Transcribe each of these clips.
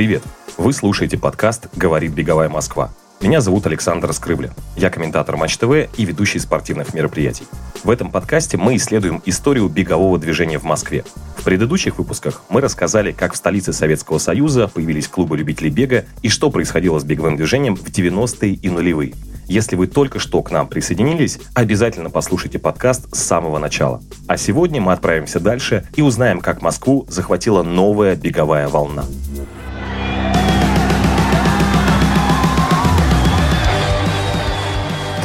Привет! Вы слушаете подкаст «Говорит беговая Москва». Меня зовут Александр Скрыбля. Я комментатор Матч ТВ и ведущий спортивных мероприятий. В этом подкасте мы исследуем историю бегового движения в Москве. В предыдущих выпусках мы рассказали, как в столице Советского Союза появились клубы любителей бега и что происходило с беговым движением в 90-е и нулевые. Если вы только что к нам присоединились, обязательно послушайте подкаст с самого начала. А сегодня мы отправимся дальше и узнаем, как Москву захватила новая беговая волна.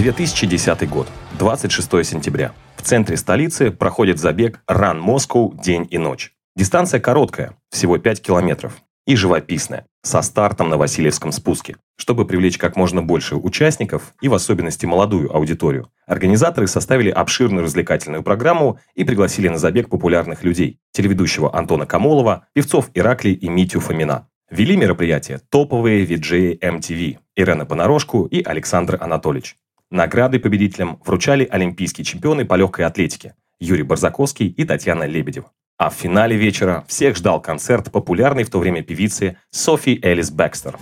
2010 год, 26 сентября. В центре столицы проходит забег Run Moscow день и ночь. Дистанция короткая, всего 5 километров, и живописная, со стартом на Васильевском спуске. Чтобы привлечь как можно больше участников и в особенности молодую аудиторию, организаторы составили обширную развлекательную программу и пригласили на забег популярных людей – телеведущего Антона Камолова, певцов Иракли и Митю Фомина. Вели мероприятие топовые виджеи MTV – Ирена Понарошку и Александр Анатольевич. Награды победителям вручали олимпийские чемпионы по легкой атлетике Юрий Барзаковский и Татьяна Лебедева. А в финале вечера всех ждал концерт популярной в то время певицы Софи Элис Бэкстер.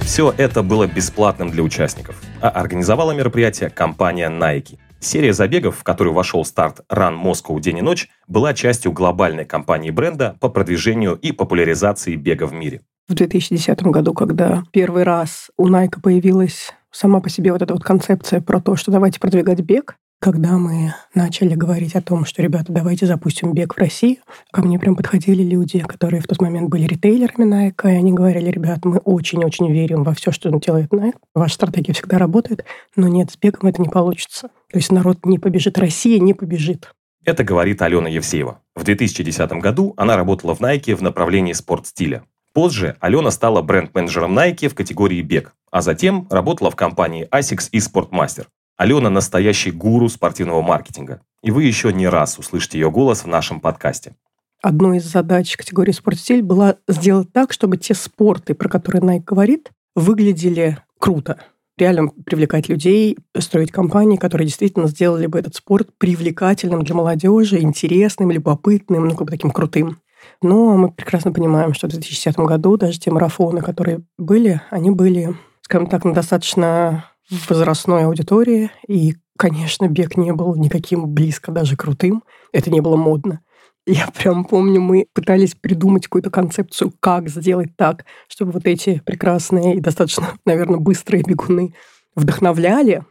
Все это было бесплатным для участников, а организовала мероприятие компания Nike. Серия забегов, в которую вошел старт Run Moscow день и ночь, была частью глобальной кампании бренда по продвижению и популяризации бега в мире. В 2010 году, когда первый раз у Nike появилась сама по себе вот эта вот концепция про то, что давайте продвигать бег, когда мы начали говорить о том, что, ребята, давайте запустим бег в России, ко мне прям подходили люди, которые в тот момент были ритейлерами Nike, и они говорили, ребят, мы очень-очень верим во все, что делает Nike, ваша стратегия всегда работает, но нет, с бегом это не получится. То есть народ не побежит, Россия не побежит. Это говорит Алена Евсеева. В 2010 году она работала в Nike в направлении спортстиля. Позже Алена стала бренд-менеджером Nike в категории бег, а затем работала в компании ASICS и Sportmaster. Алена – настоящий гуру спортивного маркетинга. И вы еще не раз услышите ее голос в нашем подкасте. Одной из задач категории спортстиль была сделать так, чтобы те спорты, про которые Nike говорит, выглядели круто. Реально привлекать людей, строить компании, которые действительно сделали бы этот спорт привлекательным для молодежи, интересным, любопытным, ну, как бы таким крутым. Но мы прекрасно понимаем, что в 2010 году даже те марафоны, которые были, они были, скажем так, на достаточно возрастной аудитории, и, конечно, бег не был никаким близко даже крутым. Это не было модно. Я прям помню, мы пытались придумать какую-то концепцию, как сделать так, чтобы вот эти прекрасные и достаточно, наверное, быстрые бегуны вдохновляли,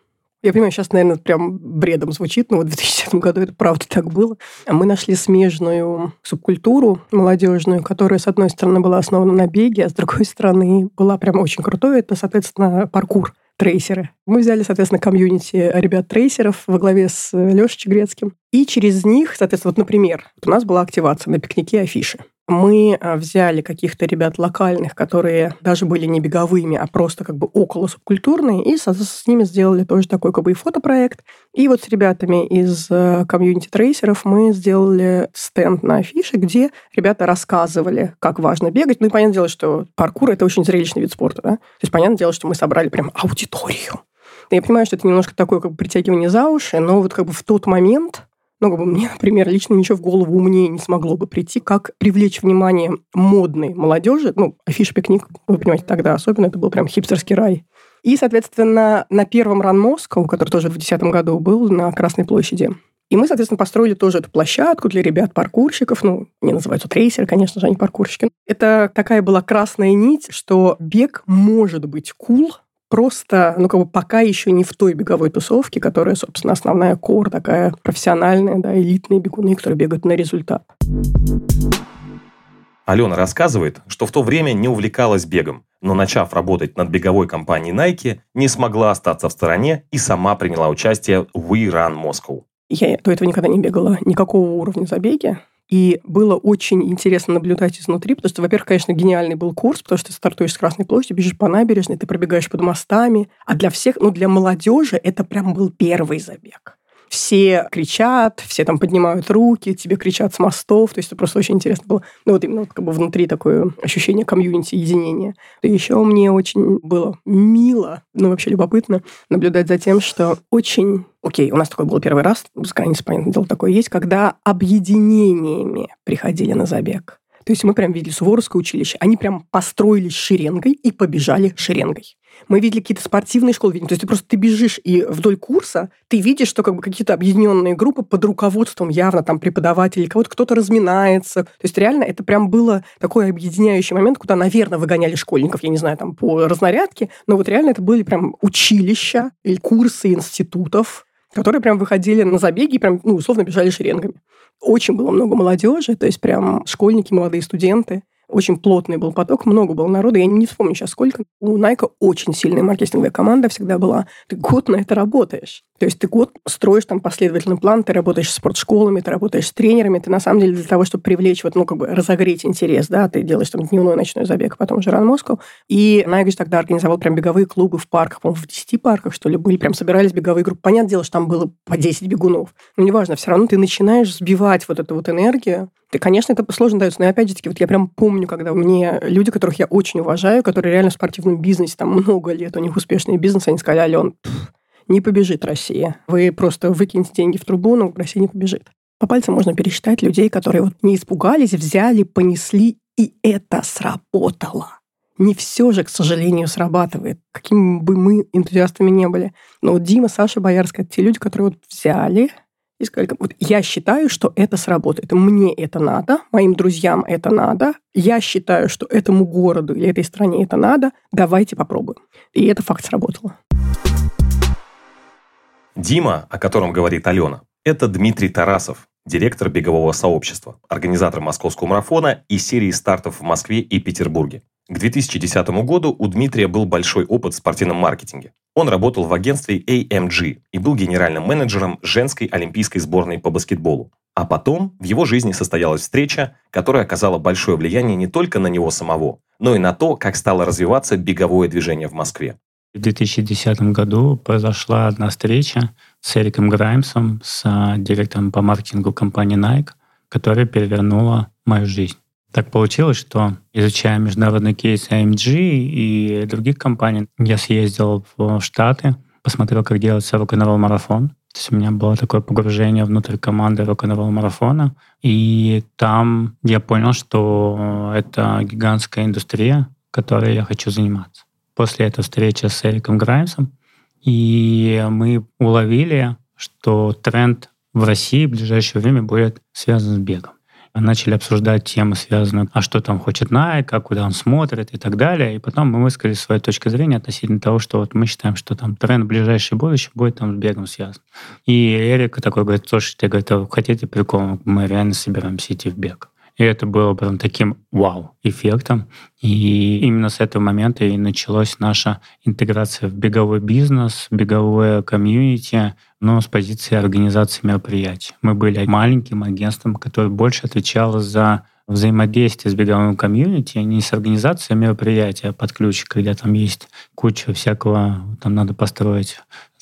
я понимаю, сейчас, наверное, прям бредом звучит, но вот в 2010 году это правда так было. Мы нашли смежную субкультуру молодежную, которая, с одной стороны, была основана на беге, а с другой стороны, была прям очень крутой. Это, соответственно, паркур трейсеры. Мы взяли, соответственно, комьюнити ребят-трейсеров во главе с Лешей Чегрецким. И через них, соответственно, вот, например, у нас была активация на пикнике афиши мы а, взяли каких-то ребят локальных, которые даже были не беговыми, а просто как бы около субкультурные, и с ними сделали тоже такой как бы и фотопроект. И вот с ребятами из э, комьюнити трейсеров мы сделали стенд на афише, где ребята рассказывали, как важно бегать. Ну и понятное дело, что паркур — это очень зрелищный вид спорта, да? То есть понятное дело, что мы собрали прям аудиторию. Я понимаю, что это немножко такое как бы притягивание за уши, но вот как бы в тот момент ну, как бы мне, например, лично ничего в голову умнее не смогло бы прийти, как привлечь внимание модной молодежи. Ну, афиш-пикник, вы понимаете, тогда особенно это был прям хипстерский рай. И, соответственно, на первом Ран Москва, который тоже в 2010 году был на Красной площади, и мы, соответственно, построили тоже эту площадку для ребят-паркурщиков. Ну, не называются трейсеры, конечно же, они паркурщики. Это такая была красная нить, что бег может быть кул, cool, просто, ну, как бы пока еще не в той беговой тусовке, которая, собственно, основная кор, такая профессиональная, да, элитные бегуны, которые бегают на результат. Алена рассказывает, что в то время не увлекалась бегом, но начав работать над беговой компанией Nike, не смогла остаться в стороне и сама приняла участие в We Run Moscow. Я до этого никогда не бегала никакого уровня забеги. И было очень интересно наблюдать изнутри, потому что, во-первых, конечно, гениальный был курс, потому что ты стартуешь с Красной площади, бежишь по набережной, ты пробегаешь под мостами. А для всех, ну, для молодежи это прям был первый забег. Все кричат, все там поднимают руки, тебе кричат с мостов, то есть это просто очень интересно было. Ну вот именно вот как бы внутри такое ощущение комьюнити, единения. Еще мне очень было мило, ну вообще любопытно наблюдать за тем, что очень Окей, у нас такой был первый раз, пускай понятное дело, такое есть, когда объединениями приходили на забег. То есть мы прям видели Суворовское училище. Они прям построились шеренгой и побежали шеренгой. Мы видели какие-то спортивные школы. То есть ты просто ты бежишь, и вдоль курса ты видишь, что как бы какие-то объединенные группы под руководством явно там преподавателей, кого-то кто-то разминается. То есть реально это прям было такой объединяющий момент, куда, наверное, выгоняли школьников, я не знаю, там по разнарядке, но вот реально это были прям училища или курсы институтов, которые прям выходили на забеги и прям, ну, условно, бежали шеренгами. Очень было много молодежи, то есть прям школьники, молодые студенты. Очень плотный был поток, много было народу. Я не вспомню сейчас сколько. У Найка очень сильная маркетинговая команда всегда была. Ты год на это работаешь. То есть ты год строишь там последовательный план, ты работаешь с спортшколами, ты работаешь с тренерами, ты на самом деле для того, чтобы привлечь, вот, ну, как бы разогреть интерес, да, ты делаешь там дневной ночной забег, потом уже ран Москву. И Найгоч тогда организовал прям беговые клубы в парках, по-моему, в 10 парках, что ли, были, прям собирались беговые группы. Понятное дело, что там было по 10 бегунов. Но неважно, все равно ты начинаешь сбивать вот эту вот энергию, и, конечно, это сложно дается, но опять же таки, вот я прям помню, когда мне люди, которых я очень уважаю, которые реально в спортивном бизнесе, там много лет, у них успешный бизнес, они сказали, Ален, не побежит Россия. Вы просто выкинете деньги в трубу, но Россия не побежит. По пальцам можно пересчитать людей, которые вот не испугались, взяли, понесли, и это сработало. Не все же, к сожалению, срабатывает, какими бы мы энтузиастами не были. Но вот Дима, Саша Боярская, те люди, которые вот взяли, и сказали, вот я считаю, что это сработает. Мне это надо, моим друзьям это надо, я считаю, что этому городу или этой стране это надо, давайте попробуем. И это факт сработало. Дима, о котором говорит Алена, это Дмитрий Тарасов, директор бегового сообщества, организатор московского марафона и серии стартов в Москве и Петербурге. К 2010 году у Дмитрия был большой опыт в спортивном маркетинге. Он работал в агентстве AMG и был генеральным менеджером женской олимпийской сборной по баскетболу. А потом в его жизни состоялась встреча, которая оказала большое влияние не только на него самого, но и на то, как стало развиваться беговое движение в Москве. В 2010 году произошла одна встреча с Эриком Граймсом, с директором по маркетингу компании Nike, которая перевернула мою жизнь. Так получилось, что изучая международный кейс AMG и других компаний, я съездил в Штаты, посмотрел, как делается рок-н-ролл марафон. То есть у меня было такое погружение внутрь команды рок-н-ролл марафона. И там я понял, что это гигантская индустрия, которой я хочу заниматься. После этой встречи с Эриком Граймсом, и мы уловили, что тренд в России в ближайшее время будет связан с бегом начали обсуждать темы, связанные, а что там хочет Nike, а куда он смотрит и так далее. И потом мы высказали свою точку зрения относительно того, что вот мы считаем, что там тренд в ближайшее будущее будет там с бегом связан. И Эрик такой говорит, слушайте, говорит, а хотите прикол, мы реально собираемся идти в бег. И это было прям таким вау-эффектом. И именно с этого момента и началась наша интеграция в беговой бизнес, беговое комьюнити, но с позиции организации мероприятий. Мы были маленьким агентством, которое больше отвечало за взаимодействие с беговым комьюнити, не с организацией мероприятия под ключ, когда там есть куча всякого, там надо построить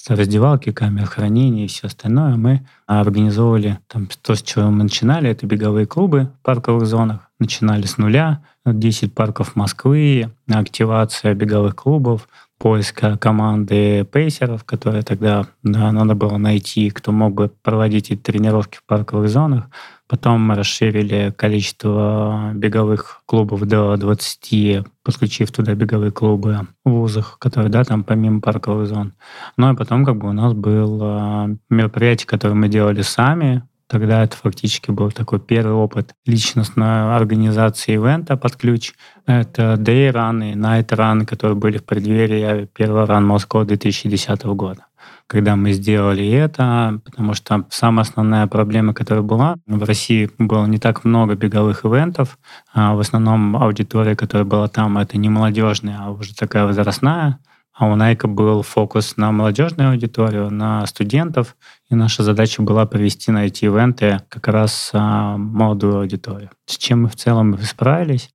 раздевалки, камер хранения и все остальное. Мы организовывали там, то, с чего мы начинали, это беговые клубы в парковых зонах. Начинали с нуля, 10 парков Москвы, активация беговых клубов, поиска команды пейсеров, которые тогда да, надо было найти, кто мог бы проводить эти тренировки в парковых зонах. Потом мы расширили количество беговых клубов до 20, подключив туда беговые клубы в вузах, которые, да, там помимо парковых зон. Ну и потом как бы у нас было мероприятие, которое мы делали сами, Тогда это фактически был такой первый опыт личностной организации ивента под ключ. Это Day и Night Run, которые были в преддверии первого Run Moscow 2010 года. Когда мы сделали это, потому что самая основная проблема, которая была, в России было не так много беговых ивентов, а в основном аудитория, которая была там, это не молодежная, а уже такая возрастная. А у Найка был фокус на молодежную аудиторию, на студентов, и наша задача была провести на эти ивенты как раз а, молодую аудиторию. С чем мы в целом справились.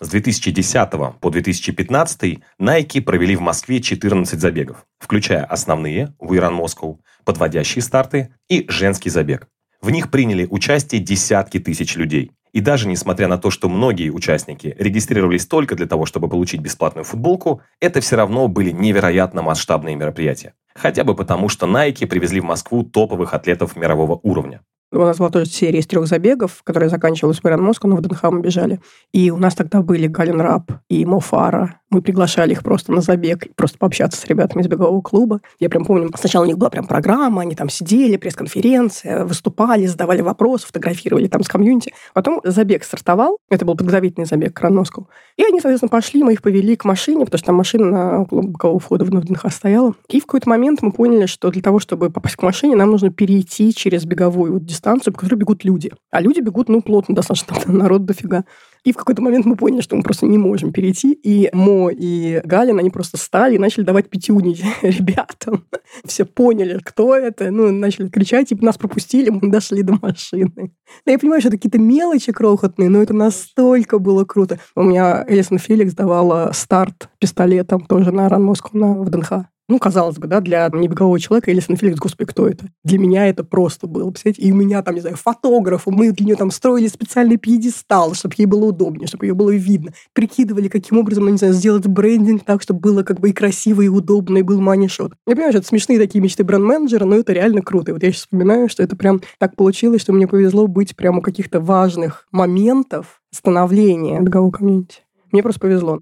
С 2010 по 2015 Nike провели в Москве 14 забегов, включая основные в Иран Москву, подводящие старты и женский забег. В них приняли участие десятки тысяч людей. И даже несмотря на то, что многие участники регистрировались только для того, чтобы получить бесплатную футболку, это все равно были невероятно масштабные мероприятия. Хотя бы потому, что Nike привезли в Москву топовых атлетов мирового уровня. У нас была тоже серия из трех забегов, которая заканчивалась в Иран Москву, но в ДНХ бежали. И у нас тогда были Галин Раб и Мофара, мы приглашали их просто на забег, просто пообщаться с ребятами из бегового клуба. Я прям помню, сначала у них была прям программа, они там сидели, пресс-конференция, выступали, задавали вопросы, фотографировали там с комьюнити. Потом забег стартовал, это был подготовительный забег к Ранновскому. И они, соответственно, пошли, мы их повели к машине, потому что там машина около бокового входа в ВДНХ стояла. И в какой-то момент мы поняли, что для того, чтобы попасть к машине, нам нужно перейти через беговую дистанцию, по которой бегут люди. А люди бегут, ну, плотно достаточно, народ дофига. И в какой-то момент мы поняли, что мы просто не можем перейти. И Мо и Галин, они просто стали и начали давать пятюни ребятам. Все поняли, кто это. Ну, начали кричать, типа, нас пропустили, мы дошли до машины. Я понимаю, что это какие-то мелочи крохотные, но это настолько было круто. У меня Элисон Феликс давала старт пистолетом тоже на Ран Москву на ВДНХ. Ну, казалось бы, да, для небегового человека Элисон Феликс, господи, кто это? Для меня это просто было, представляете? И у меня там, не знаю, фотограф, мы для нее там строили специальный пьедестал, чтобы ей было удобнее, чтобы ее было видно. Прикидывали, каким образом, ну, не знаю, сделать брендинг так, чтобы было как бы и красиво, и удобно, и был мани-шот. Я понимаю, что это смешные такие мечты бренд-менеджера, но это реально круто. И вот я сейчас вспоминаю, что это прям так получилось, что мне повезло быть прямо у каких-то важных моментов становления бегового комьюнити. Мне просто повезло.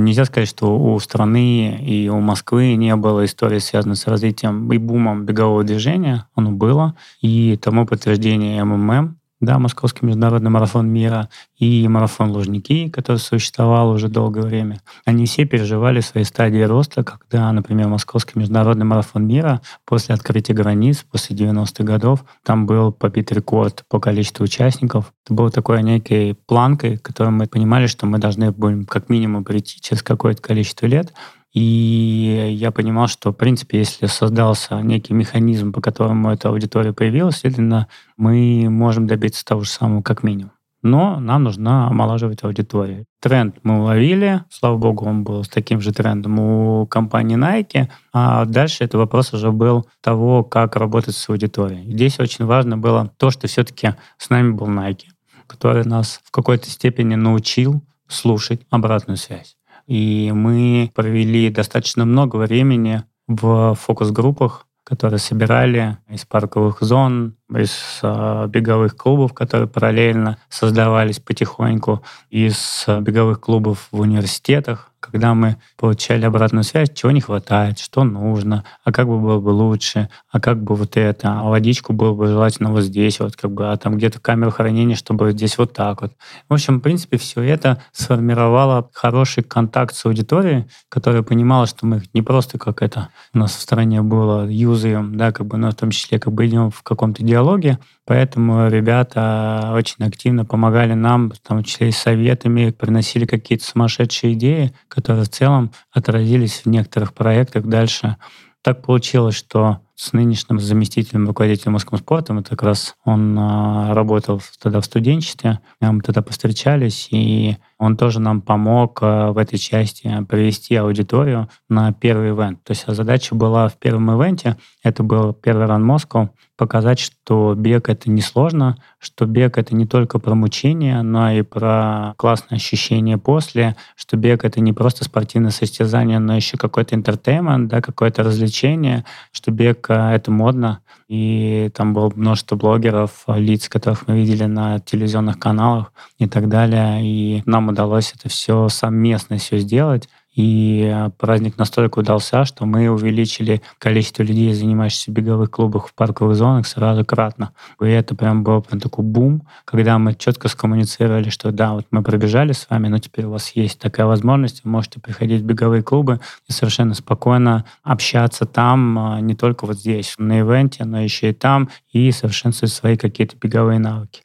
Нельзя сказать, что у страны и у Москвы не было истории, связанной с развитием и бумом бегового движения. Оно было. И тому подтверждение МММ, да, Московский международный марафон мира и марафон Лужники, который существовал уже долгое время. Они все переживали свои стадии роста, когда, например, Московский международный марафон мира после открытия границ, после 90-х годов, там был побит рекорд по количеству участников. Это было такой некой планкой, которой мы понимали, что мы должны будем как минимум прийти через какое-то количество лет, и я понимал, что, в принципе, если создался некий механизм, по которому эта аудитория появилась, следовательно, мы можем добиться того же самого как минимум. Но нам нужно омолаживать аудиторию. Тренд мы уловили, слава богу, он был с таким же трендом у компании Nike, а дальше это вопрос уже был того, как работать с аудиторией. Здесь очень важно было то, что все-таки с нами был Nike, который нас в какой-то степени научил слушать обратную связь. И мы провели достаточно много времени в фокус-группах, которые собирали из парковых зон, из э, беговых клубов, которые параллельно создавались потихоньку, из беговых клубов в университетах, когда мы получали обратную связь, чего не хватает, что нужно, а как бы было бы лучше, а как бы вот это, а водичку было бы желательно вот здесь, вот как бы, а там где-то камеру хранения, чтобы здесь вот так вот. В общем, в принципе, все это сформировало хороший контакт с аудиторией, которая понимала, что мы не просто как это у нас в стране было юзаем, да, как бы, но в том числе как бы идем в каком-то диалоге, поэтому ребята очень активно помогали нам, в том числе и советами, приносили какие-то сумасшедшие идеи, которые в целом отразились в некоторых проектах дальше. Так получилось, что с нынешним заместителем руководителя Москвы спортом, это как раз он а, работал тогда в студенчестве, мы тогда встречались, и он тоже нам помог а, в этой части привести аудиторию на первый ивент. То есть задача была в первом ивенте, это был первый ран Москва, показать, что бег — это несложно, что бег — это не только про мучение, но и про классное ощущение после, что бег — это не просто спортивное состязание, но еще какой-то интертеймент, да, какое-то развлечение, что бег — это модно, и там было множество блогеров, лиц, которых мы видели на телевизионных каналах и так далее, и нам удалось это все совместно все сделать, и праздник настолько удался, что мы увеличили количество людей, занимающихся в беговых клубах в парковых зонах, сразу кратно. И это прям был прям такой бум, когда мы четко скоммуницировали, что да, вот мы пробежали с вами, но теперь у вас есть такая возможность, вы можете приходить в беговые клубы и совершенно спокойно общаться там, а, не только вот здесь, на ивенте, но еще и там, и совершенствовать свои какие-то беговые навыки.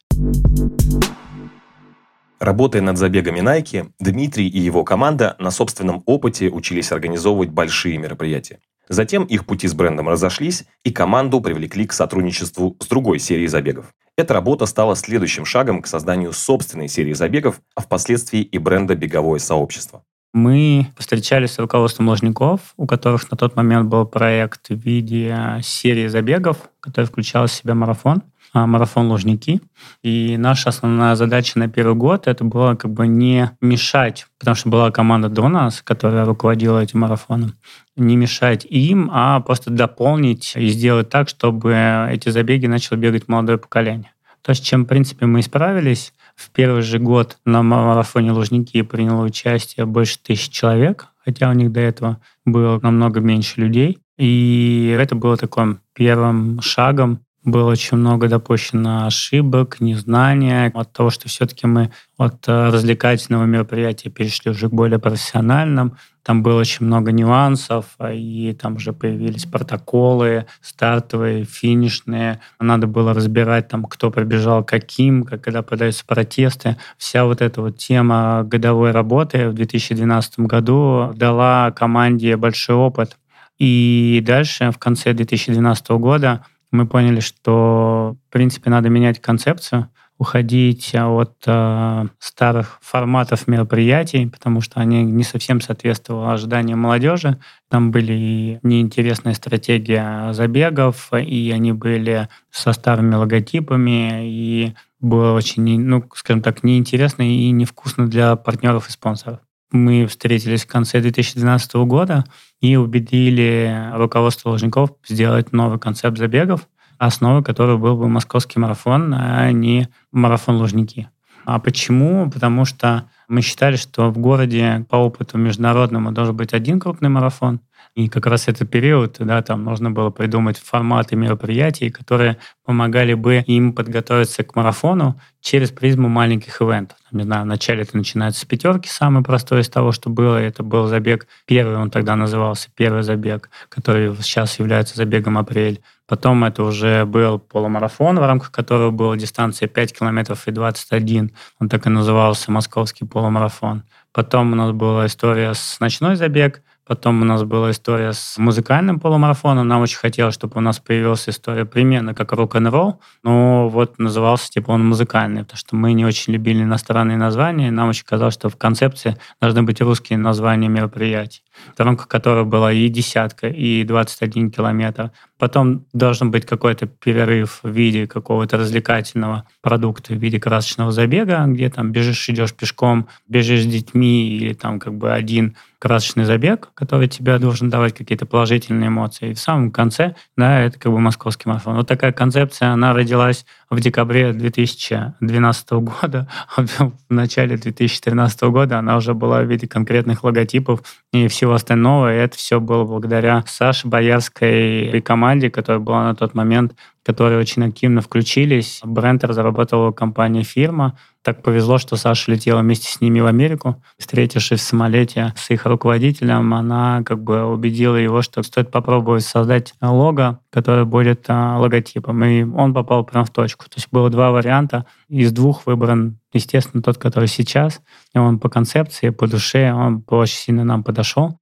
Работая над забегами Nike, Дмитрий и его команда на собственном опыте учились организовывать большие мероприятия. Затем их пути с брендом разошлись, и команду привлекли к сотрудничеству с другой серией забегов. Эта работа стала следующим шагом к созданию собственной серии забегов, а впоследствии и бренда «Беговое сообщество». Мы встречались с руководством Ложников, у которых на тот момент был проект в виде серии забегов, который включал в себя марафон. А, марафон Лужники. И наша основная задача на первый год это было как бы не мешать, потому что была команда до нас, которая руководила этим марафоном, не мешать им, а просто дополнить и сделать так, чтобы эти забеги начало бегать молодое поколение. То, с чем, в принципе, мы исправились. В первый же год на марафоне Лужники приняло участие больше тысяч человек, хотя у них до этого было намного меньше людей. И это было таким первым шагом было очень много допущено ошибок, незнания, от того, что все-таки мы от э, развлекательного мероприятия перешли уже к более профессиональным. Там было очень много нюансов, а, и там уже появились протоколы стартовые, финишные. Надо было разбирать, там, кто пробежал каким, как, когда подаются протесты. Вся вот эта вот тема годовой работы в 2012 году дала команде большой опыт. И дальше, в конце 2012 года, мы поняли, что, в принципе, надо менять концепцию, уходить от э, старых форматов мероприятий, потому что они не совсем соответствовали ожиданиям молодежи. Там были и неинтересные стратегии забегов, и они были со старыми логотипами, и было очень, ну, скажем так, неинтересно и невкусно для партнеров и спонсоров. Мы встретились в конце 2012 года и убедили руководство Лужников сделать новый концепт забегов, основой которого был бы московский марафон, а не марафон Лужники. А почему? Потому что мы считали, что в городе по опыту международному должен быть один крупный марафон, и как раз этот период, да, там нужно было придумать форматы мероприятий, которые помогали бы им подготовиться к марафону через призму маленьких ивентов. Не знаю, вначале это начинается с пятерки, самый простой из того, что было. Это был забег, первый он тогда назывался, первый забег, который сейчас является забегом апрель. Потом это уже был полумарафон, в рамках которого была дистанция 5 километров и 21. Он так и назывался «Московский полумарафон». Потом у нас была история с ночной забег, Потом у нас была история с музыкальным полумарафоном. Нам очень хотелось, чтобы у нас появилась история примерно как рок-н-ролл, но вот назывался типа он музыкальный, потому что мы не очень любили иностранные названия. Нам очень казалось, что в концепции должны быть русские названия мероприятий, в рамках которого была и десятка, и 21 километр. Потом должен быть какой-то перерыв в виде какого-то развлекательного продукта, в виде красочного забега, где там бежишь, идешь пешком, бежишь с детьми или там как бы один красочный забег, который тебе должен давать какие-то положительные эмоции. И в самом конце, да, это как бы московский марафон. Вот такая концепция, она родилась в декабре 2012 года, а в начале 2013 года она уже была в виде конкретных логотипов и всего остального. И это все было благодаря Саше Боярской и команде, которая была на тот момент которые очень активно включились. Бренд разработала компания «Фирма». Так повезло, что Саша летела вместе с ними в Америку. Встретившись в самолете с их руководителем, она как бы убедила его, что стоит попробовать создать лого, которое будет а, логотипом. И он попал прямо в точку. То есть было два варианта. Из двух выбран, естественно, тот, который сейчас. И он по концепции, по душе, он очень сильно нам подошел.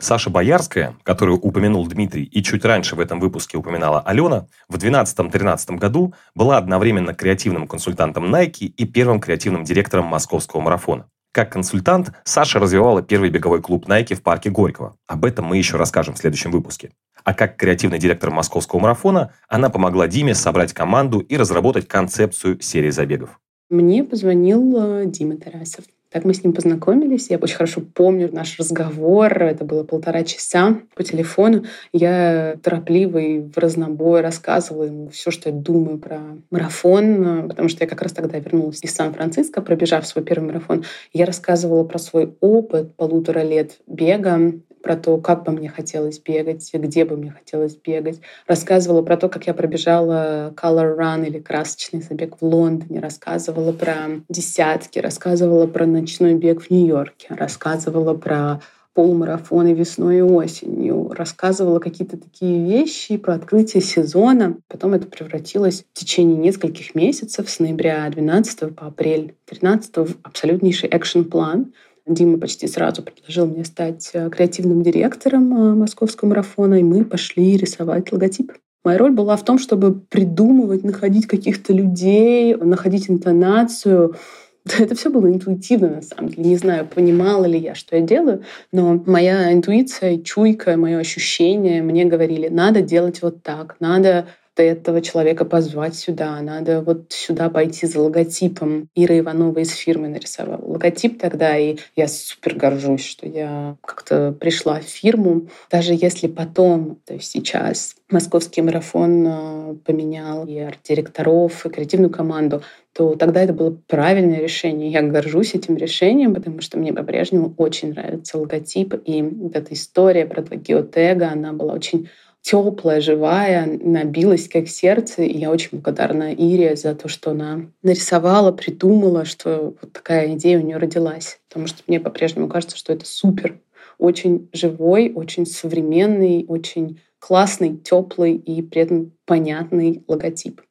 Саша Боярская, которую упомянул Дмитрий и чуть раньше в этом выпуске упоминала Алена, в 2012-2013 году была одновременно креативным консультантом Nike и первым креативным директором московского марафона. Как консультант, Саша развивала первый беговой клуб Nike в парке Горького. Об этом мы еще расскажем в следующем выпуске. А как креативный директор московского марафона, она помогла Диме собрать команду и разработать концепцию серии забегов. Мне позвонил э, Дима Тарасов. Так мы с ним познакомились. Я очень хорошо помню наш разговор. Это было полтора часа по телефону. Я торопливо и в разнобой рассказывала ему все, что я думаю про марафон, потому что я как раз тогда вернулась из Сан-Франциско, пробежав свой первый марафон. Я рассказывала про свой опыт полутора лет бега, про то, как бы мне хотелось бегать, где бы мне хотелось бегать. Рассказывала про то, как я пробежала Color Run или красочный забег в Лондоне. Рассказывала про десятки, рассказывала про ночной бег в Нью-Йорке. Рассказывала про полумарафоны весной и осенью, рассказывала какие-то такие вещи про открытие сезона. Потом это превратилось в течение нескольких месяцев, с ноября 12 по апрель 13 в абсолютнейший экшн-план — Дима почти сразу предложил мне стать э, креативным директором э, московского марафона, и мы пошли рисовать логотип. Моя роль была в том, чтобы придумывать, находить каких-то людей, находить интонацию, это все было интуитивно, на самом деле. Не знаю, понимала ли я, что я делаю, но моя интуиция, чуйка, мое ощущение мне говорили, надо делать вот так, надо этого человека позвать сюда, надо вот сюда пойти за логотипом. Ира Иванова из фирмы нарисовала логотип тогда, и я супер горжусь, что я как-то пришла в фирму. Даже если потом, то есть сейчас, московский марафон э, поменял и арт-директоров, и креативную команду, то тогда это было правильное решение. Я горжусь этим решением, потому что мне по-прежнему очень нравится логотип. И вот эта история про два геотега, она была очень теплая, живая, набилась как сердце. И я очень благодарна Ире за то, что она нарисовала, придумала, что вот такая идея у нее родилась. Потому что мне по-прежнему кажется, что это супер. Очень живой, очень современный, очень классный, теплый и при этом понятный логотип.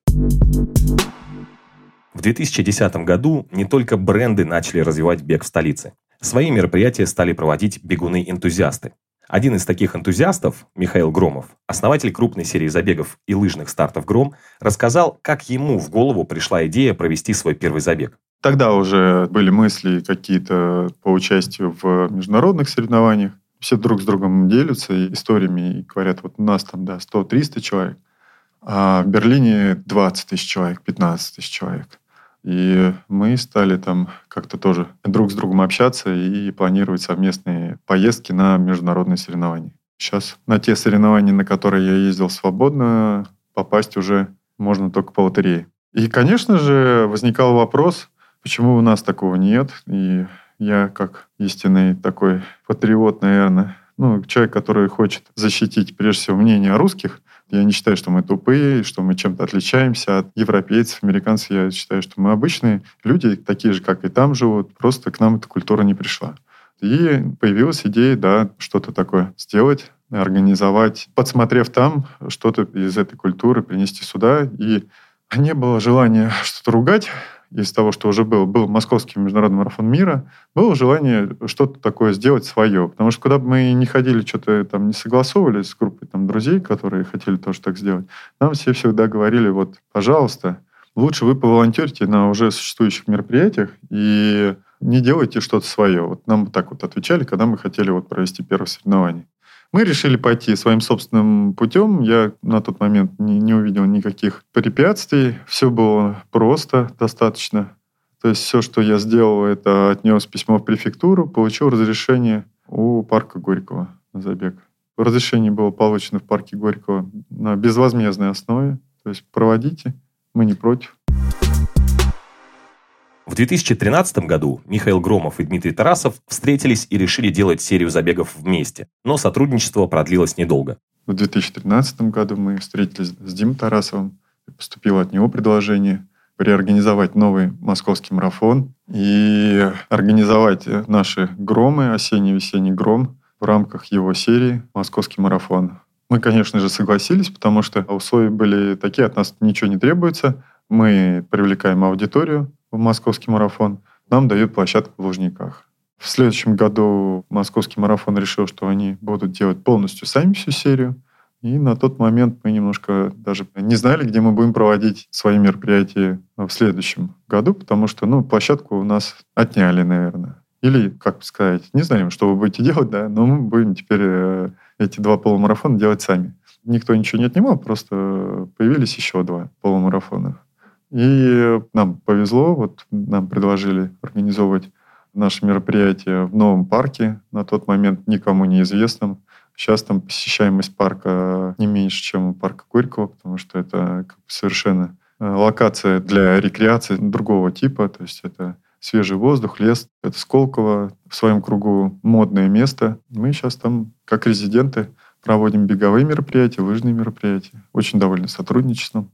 В 2010 году не только бренды начали развивать бег в столице. Свои мероприятия стали проводить бегуны-энтузиасты. Один из таких энтузиастов, Михаил Громов, основатель крупной серии забегов и лыжных стартов «Гром», рассказал, как ему в голову пришла идея провести свой первый забег. Тогда уже были мысли какие-то по участию в международных соревнованиях. Все друг с другом делятся историями и говорят, вот у нас там, да, 100-300 человек, а в Берлине 20 тысяч человек, 15 тысяч человек. И мы стали там как-то тоже друг с другом общаться и планировать совместные поездки на международные соревнования. Сейчас на те соревнования, на которые я ездил свободно, попасть уже можно только по лотерее. И, конечно же, возникал вопрос, почему у нас такого нет. И я, как истинный такой патриот, наверное, ну, человек, который хочет защитить, прежде всего, мнение русских, я не считаю, что мы тупые, что мы чем-то отличаемся от европейцев, американцев. Я считаю, что мы обычные люди, такие же, как и там живут. Просто к нам эта культура не пришла. И появилась идея, да, что-то такое сделать, организовать, подсмотрев там что-то из этой культуры, принести сюда. И не было желания что-то ругать, из того, что уже был, был Московский международный марафон мира, было желание что-то такое сделать свое. Потому что куда бы мы ни ходили, что-то там не согласовывались с группой там, друзей, которые хотели тоже так сделать, нам все всегда говорили, вот, пожалуйста, лучше вы поволонтерите на уже существующих мероприятиях и не делайте что-то свое. Вот нам так вот отвечали, когда мы хотели вот провести первое соревнование. Мы решили пойти своим собственным путем. Я на тот момент не, не увидел никаких препятствий. Все было просто достаточно. То есть все, что я сделал, это отнес письмо в префектуру, получил разрешение у парка Горького на забег. Разрешение было получено в парке Горького на безвозмездной основе. То есть проводите, мы не против. В 2013 году Михаил Громов и Дмитрий Тарасов встретились и решили делать серию забегов вместе, но сотрудничество продлилось недолго. В 2013 году мы встретились с Димой Тарасовым, поступило от него предложение реорганизовать новый московский марафон и организовать наши громы, осенний-весенний гром в рамках его серии «Московский марафон». Мы, конечно же, согласились, потому что условия были такие, от нас ничего не требуется. Мы привлекаем аудиторию, в московский марафон, нам дают площадку в Лужниках. В следующем году московский марафон решил, что они будут делать полностью сами всю серию. И на тот момент мы немножко даже не знали, где мы будем проводить свои мероприятия в следующем году, потому что ну, площадку у нас отняли, наверное. Или, как сказать, не знаем, что вы будете делать, да, но мы будем теперь э, эти два полумарафона делать сами. Никто ничего не отнимал, просто появились еще два полумарафона. И нам повезло, вот нам предложили организовывать наше мероприятие в новом парке, на тот момент никому неизвестном. Сейчас там посещаемость парка не меньше, чем у парка Горького, потому что это совершенно э, локация для рекреации другого типа, то есть это свежий воздух, лес. Это Сколково, в своем кругу модное место. Мы сейчас там, как резиденты, проводим беговые мероприятия, лыжные мероприятия. Очень довольны сотрудничеством.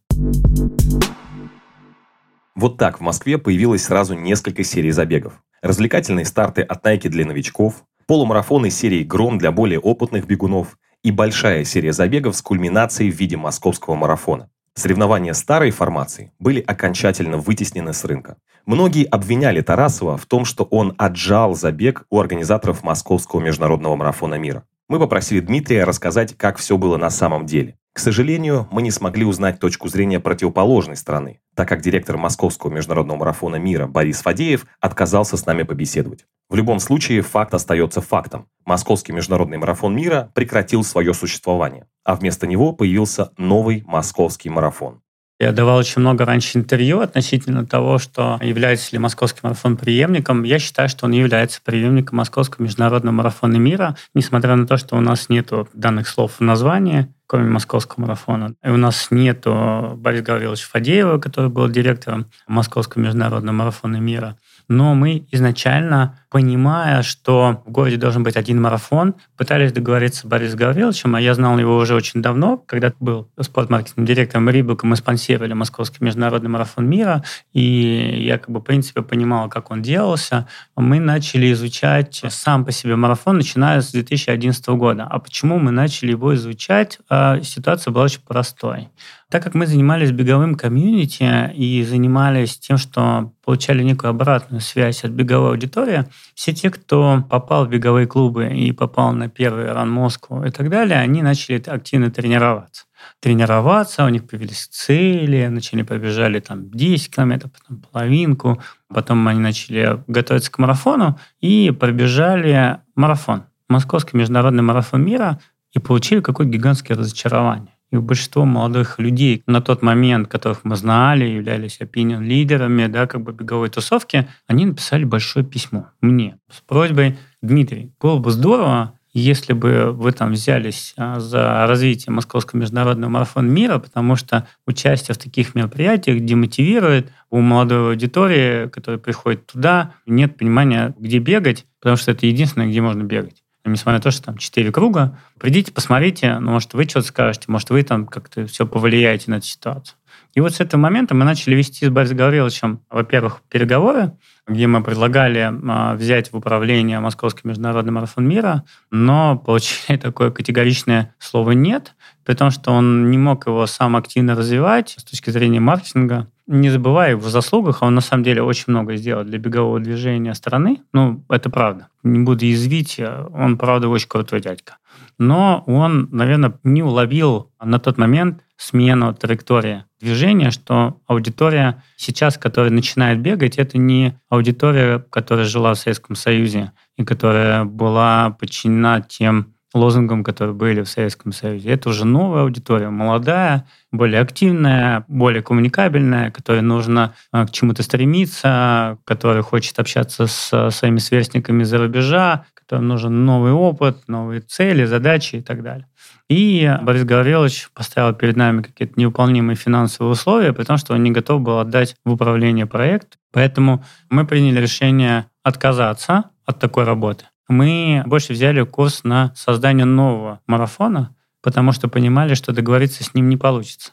Вот так в Москве появилось сразу несколько серий забегов. Развлекательные старты от Nike для новичков, полумарафоны серии «Гром» для более опытных бегунов и большая серия забегов с кульминацией в виде московского марафона. Соревнования старой формации были окончательно вытеснены с рынка. Многие обвиняли Тарасова в том, что он отжал забег у организаторов Московского международного марафона мира. Мы попросили Дмитрия рассказать, как все было на самом деле. К сожалению, мы не смогли узнать точку зрения противоположной стороны, так как директор Московского международного марафона мира Борис Фадеев отказался с нами побеседовать. В любом случае, факт остается фактом. Московский международный марафон мира прекратил свое существование, а вместо него появился новый московский марафон. Я давал очень много раньше интервью относительно того, что является ли московский марафон преемником. Я считаю, что он является преемником московского международного марафона мира, несмотря на то, что у нас нет данных слов в названии, кроме московского марафона. И у нас нету Бориса Гавриловича Фадеева, который был директором Московского международного марафона мира но мы изначально, понимая, что в городе должен быть один марафон, пытались договориться с Борисом Гавриловичем, а я знал его уже очень давно, когда был спортмаркетинговым директором Рибука, мы спонсировали Московский международный марафон мира, и я как бы, в принципе, понимал, как он делался. Мы начали изучать сам по себе марафон, начиная с 2011 года. А почему мы начали его изучать? А ситуация была очень простой. Так как мы занимались беговым комьюнити и занимались тем, что получали некую обратную связь от беговой аудитории, все те, кто попал в беговые клубы и попал на первый ран Москву и так далее, они начали активно тренироваться тренироваться, у них появились цели, начали побежали там 10 километров, потом половинку, потом они начали готовиться к марафону и пробежали марафон, Московский международный марафон мира, и получили какое-то гигантское разочарование. И большинство молодых людей на тот момент, которых мы знали, являлись опинион-лидерами, да, как бы беговой тусовки, они написали большое письмо мне с просьбой, Дмитрий, было бы здорово, если бы вы там взялись а, за развитие Московского международного марафона мира, потому что участие в таких мероприятиях демотивирует у молодой аудитории, которая приходит туда, нет понимания, где бегать, потому что это единственное, где можно бегать несмотря на то, что там четыре круга, придите, посмотрите, ну, может, вы что-то скажете, может, вы там как-то все повлияете на эту ситуацию. И вот с этого момента мы начали вести с Борисом Гавриловичем, во-первых, переговоры, где мы предлагали а, взять в управление Московский международный марафон мира, но получили такое категоричное слово «нет», при том, что он не мог его сам активно развивать с точки зрения маркетинга. Не забывая его заслугах, а он на самом деле очень много сделал для бегового движения страны. Ну, это правда. Не буду язвить, он, правда, очень крутой дядька. Но он, наверное, не уловил на тот момент смену траектории движения, что аудитория сейчас, которая начинает бегать, это не аудитория, которая жила в Советском Союзе и которая была подчинена тем лозунгам, которые были в Советском Союзе. Это уже новая аудитория, молодая, более активная, более коммуникабельная, которой нужно а, к чему-то стремиться, которая хочет общаться с своими сверстниками за рубежа, которым нужен новый опыт, новые цели, задачи и так далее. И Борис Гаврилович поставил перед нами какие-то невыполнимые финансовые условия, при том, что он не готов был отдать в управление проект. Поэтому мы приняли решение отказаться от такой работы мы больше взяли курс на создание нового марафона, потому что понимали, что договориться с ним не получится.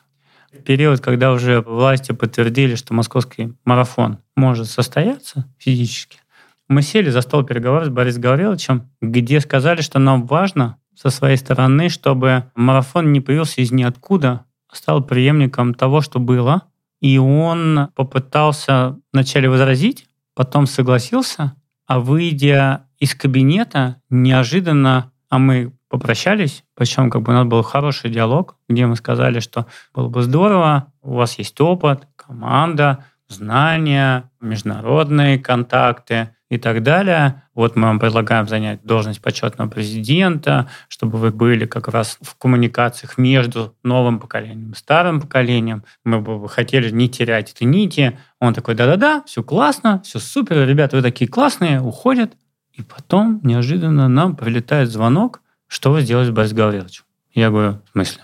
В период, когда уже власти подтвердили, что московский марафон может состояться физически, мы сели за стол переговоров с Борисом Гавриловичем, где сказали, что нам важно со своей стороны, чтобы марафон не появился из ниоткуда, а стал преемником того, что было. И он попытался вначале возразить, потом согласился, а выйдя из кабинета неожиданно, а мы попрощались, причем как бы у нас был хороший диалог, где мы сказали, что было бы здорово, у вас есть опыт, команда, знания, международные контакты и так далее. Вот мы вам предлагаем занять должность почетного президента, чтобы вы были как раз в коммуникациях между новым поколением и старым поколением. Мы бы хотели не терять эти нити. Он такой, да-да-да, все классно, все супер, ребята, вы такие классные, уходят. И потом неожиданно нам прилетает звонок, что вы сделали с Борисом Гавриловичем. Я говорю, в смысле?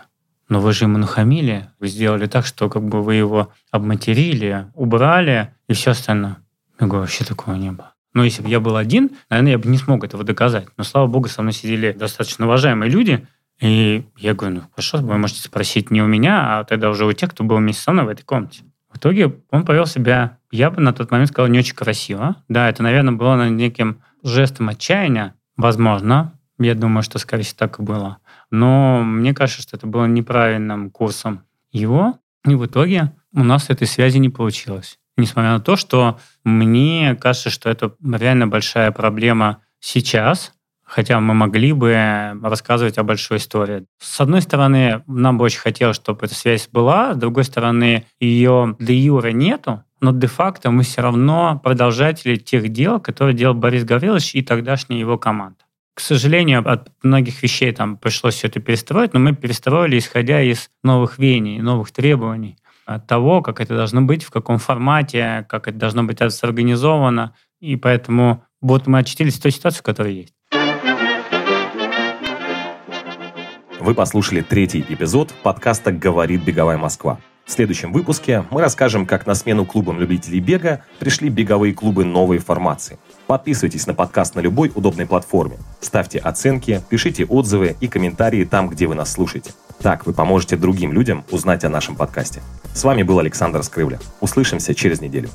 Но вы же ему нахамили, вы сделали так, что как бы вы его обматерили, убрали и все остальное. Я говорю, вообще такого не было. Но если бы я был один, наверное, я бы не смог этого доказать. Но, слава богу, со мной сидели достаточно уважаемые люди, и я говорю, ну хорошо, вы можете спросить не у меня, а тогда уже у тех, кто был вместе со мной в этой комнате. В итоге он повел себя, я бы на тот момент сказал, не очень красиво. Да, это, наверное, было неким жестом отчаяния, возможно, я думаю, что, скорее всего, так и было. Но мне кажется, что это было неправильным курсом его, и в итоге у нас этой связи не получилось. Несмотря на то, что мне кажется, что это реально большая проблема сейчас, хотя мы могли бы рассказывать о большой истории. С одной стороны, нам бы очень хотелось, чтобы эта связь была, с другой стороны, ее для юра нету, но де-факто мы все равно продолжатели тех дел, которые делал Борис Гаврилович и тогдашняя его команда. К сожалению, от многих вещей там пришлось все это перестроить, но мы перестроили, исходя из новых веяний, новых требований, от того, как это должно быть, в каком формате, как это должно быть организовано. И поэтому вот мы очутились в той ситуации, в которой есть. Вы послушали третий эпизод подкаста «Говорит беговая Москва». В следующем выпуске мы расскажем, как на смену клубам любителей бега пришли беговые клубы новой формации. Подписывайтесь на подкаст на любой удобной платформе. Ставьте оценки, пишите отзывы и комментарии там, где вы нас слушаете. Так вы поможете другим людям узнать о нашем подкасте. С вами был Александр Скрывля. Услышимся через неделю.